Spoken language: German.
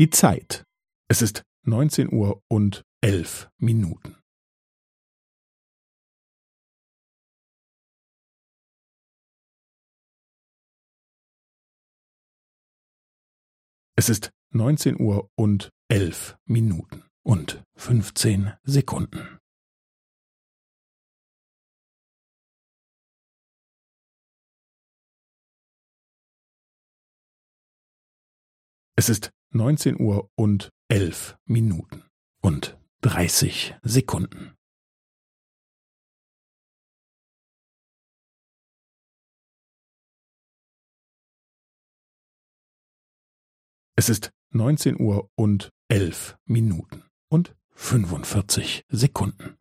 Die Zeit. Es ist neunzehn Uhr und elf Minuten. Es ist neunzehn Uhr und elf Minuten und fünfzehn Sekunden. Es ist neunzehn Uhr und elf Minuten und dreißig Sekunden. Es ist neunzehn Uhr und elf Minuten und fünfundvierzig Sekunden.